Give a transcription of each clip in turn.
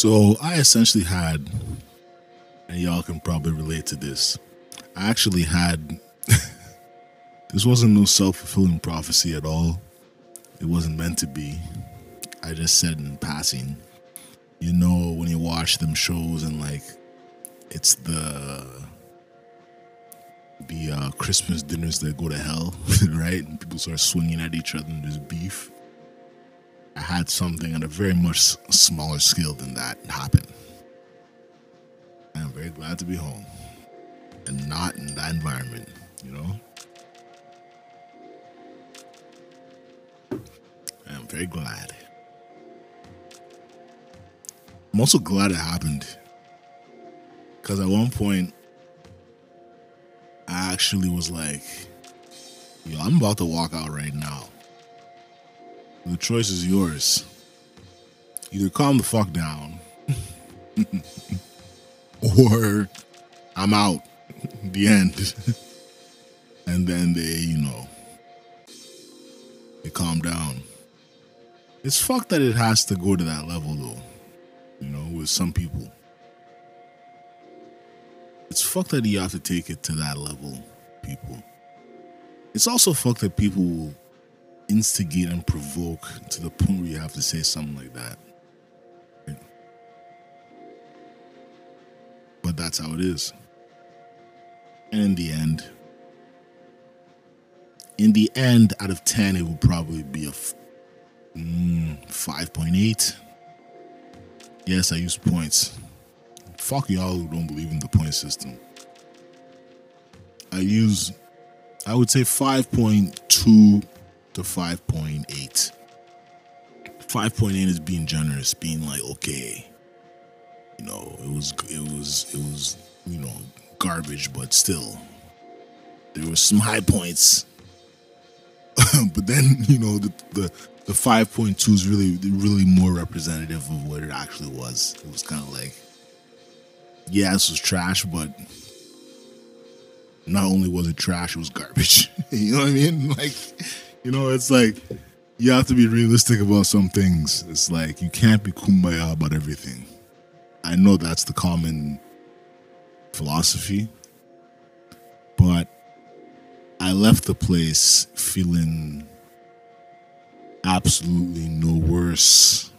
So I essentially had, and y'all can probably relate to this. I actually had. this wasn't no self fulfilling prophecy at all. It wasn't meant to be. I just said in passing. You know, when you watch them shows and like, it's the the uh, Christmas dinners that go to hell, right? And people start swinging at each other and there's beef. I had something on a very much smaller scale than that happen. I am very glad to be home and not in that environment, you know? I am very glad. I'm also glad it happened. Because at one point, I actually was like, yo, I'm about to walk out right now. The choice is yours. Either calm the fuck down, or I'm out. The end. and then they, you know, they calm down. It's fucked that it has to go to that level, though. You know, with some people. It's fucked that you have to take it to that level, people. It's also fucked that people will instigate and provoke to the point where you have to say something like that. But that's how it is. And in the end, in the end, out of 10, it will probably be a f- mm, 5.8. Yes, I use points. Fuck y'all who don't believe in the point system. I use, I would say 5.2 to 5.8. 5.8 is being generous, being like, okay, you know, it was, it was, it was, you know, garbage, but still, there were some high points. but then, you know, the, the, the 5.2 is really, really more representative of what it actually was. It was kind of like, yeah, this was trash, but not only was it trash, it was garbage. you know what I mean? Like, you know, it's like you have to be realistic about some things. It's like you can't be kumbaya about everything. I know that's the common philosophy, but I left the place feeling absolutely no worse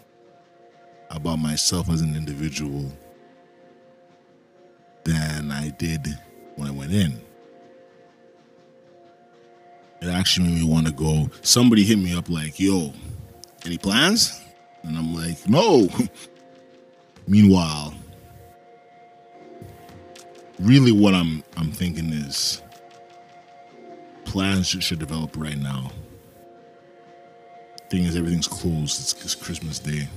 about myself as an individual than I did when I went in it actually made me want to go. Somebody hit me up like, "Yo, any plans?" And I'm like, "No." Meanwhile, really, what I'm I'm thinking is plans should, should develop right now. Thing is, everything's closed. It's, it's Christmas Day.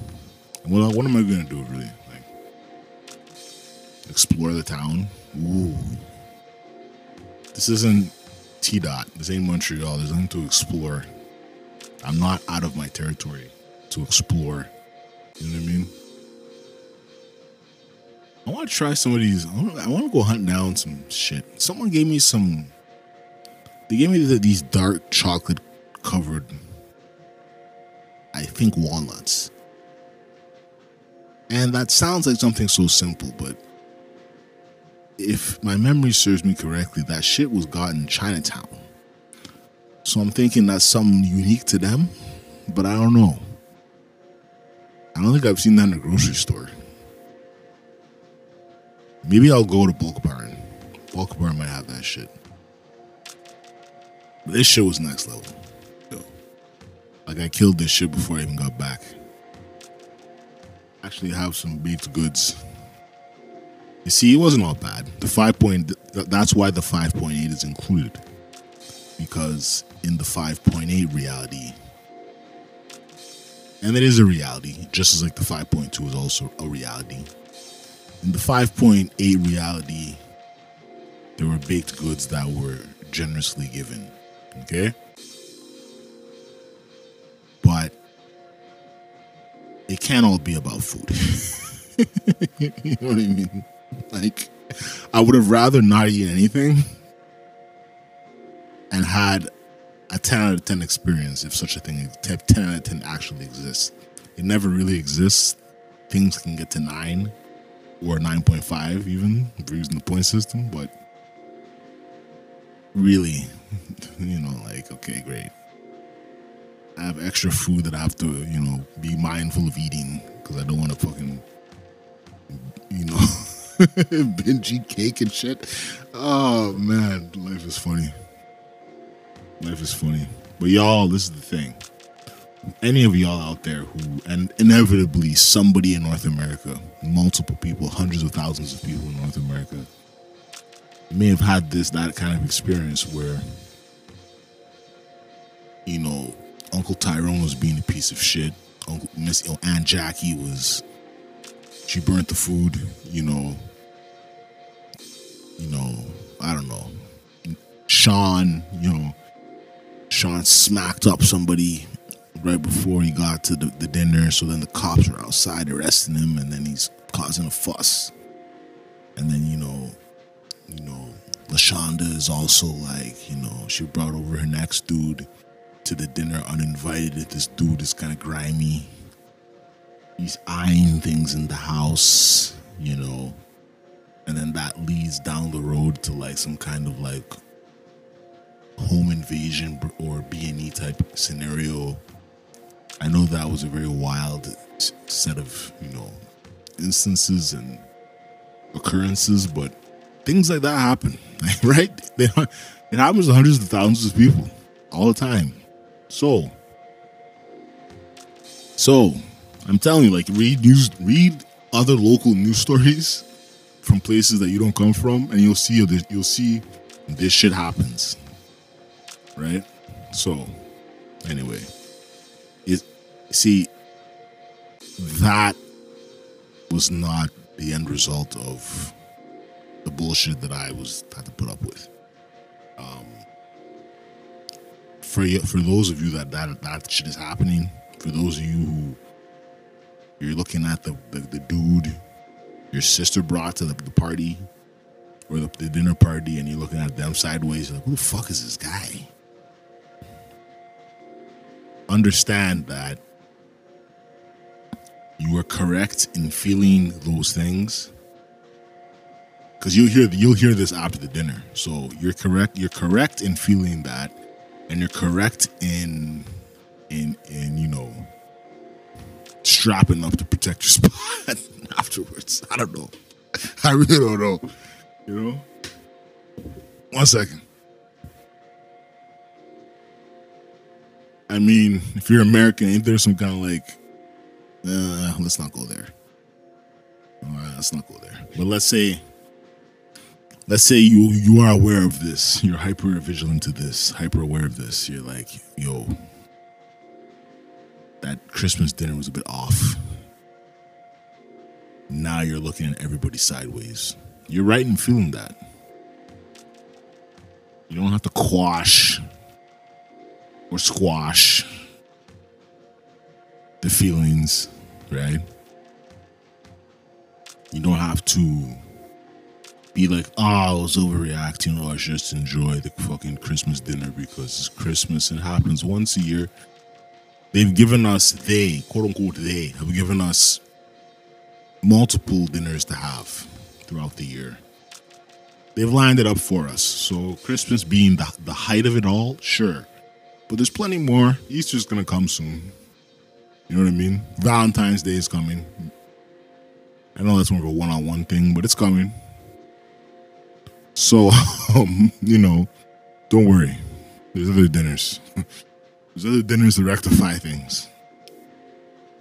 What what am I gonna do really? Like explore the town? Ooh, this isn't T dot. This ain't Montreal. There's nothing to explore. I'm not out of my territory to explore. You know what I mean? I want to try some of these. I want to go hunt down some shit. Someone gave me some. They gave me the, these dark chocolate covered, I think, walnuts. And that sounds like something so simple, but if my memory serves me correctly, that shit was got in Chinatown. So I'm thinking that's something unique to them, but I don't know. I don't think I've seen that in a grocery store. Maybe I'll go to Bulk Barn. Bulk Barn might have that shit. But this shit was next level. Yo. Like I killed this shit before I even got back. Actually have some baked goods you see, it wasn't all bad. The five point, that's why the 5.8 is included. Because in the 5.8 reality, and it is a reality, just as like the 5.2 is also a reality. In the 5.8 reality, there were baked goods that were generously given. Okay? But it can't all be about food. you know what I mean? Like, I would have rather not eaten anything and had a 10 out of 10 experience if such a thing, 10 out of 10 actually exists. It never really exists. things can get to nine or 9.5 even using the point system, but really, you know, like, okay, great. I have extra food that I have to, you know, be mindful of eating because I don't want to fucking, you know, binge cake and shit. Oh man, life is funny. Life is funny. But y'all, this is the thing. Any of y'all out there who, and inevitably somebody in North America, multiple people, hundreds of thousands of people in North America, may have had this that kind of experience where, you know, Uncle Tyrone was being a piece of shit. Uncle Miss Aunt Jackie was she burnt the food, you know. You know, I don't know. Sean, you know, Sean smacked up somebody right before he got to the, the dinner. So then the cops are outside arresting him, and then he's causing a fuss. And then you know, you know, Lashonda is also like, you know, she brought over her next dude to the dinner uninvited. This dude is kind of grimy. He's eyeing things in the house, you know, and then that leads down the road to like some kind of like home invasion or B&E type scenario. I know that was a very wild set of, you know, instances and occurrences, but things like that happen, right? It happens to hundreds of thousands of people all the time. So, so I'm telling you, like read news, read other local news stories from places that you don't come from, and you'll see you'll see this shit happens, right? So, anyway, it see that was not the end result of the bullshit that I was had to put up with. Um, for for those of you that that that shit is happening, for those of you who you're looking at the the, the dude your sister brought to the, the party or the, the, dinner party, and you're looking at them sideways, like, who the fuck is this guy? Understand that you are correct in feeling those things because you'll hear you'll hear this after the dinner. So you're correct. You're correct in feeling that, and you're correct in in in you know strapping up to protect your spot afterwards. I don't know. I really don't know. You know. One second. I mean, if you're American, ain't there some kind of like, uh, let's not go there. All right, let's not go there. But let's say let's say you you are aware of this you're hyper vigilant to this hyper aware of this you're like yo that christmas dinner was a bit off now you're looking at everybody sideways. You're right in feeling that. You don't have to quash or squash the feelings right? You don't have to be like, oh, I was overreacting, or I just enjoy the fucking Christmas dinner because it's Christmas. And happens once a year. They've given us, they, quote unquote, they have given us multiple dinners to have throughout the year. They've lined it up for us. So, Christmas being the, the height of it all, sure. But there's plenty more. Easter's gonna come soon. You know what I mean? Valentine's Day is coming. I know that's more of a one on one thing, but it's coming. So, um, you know, don't worry. There's other dinners. There's other dinners to rectify things.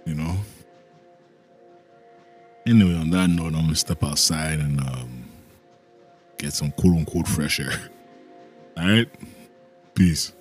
You know? Anyway, on that note, I'm to step outside and um, get some quote unquote fresh air. All right? Peace.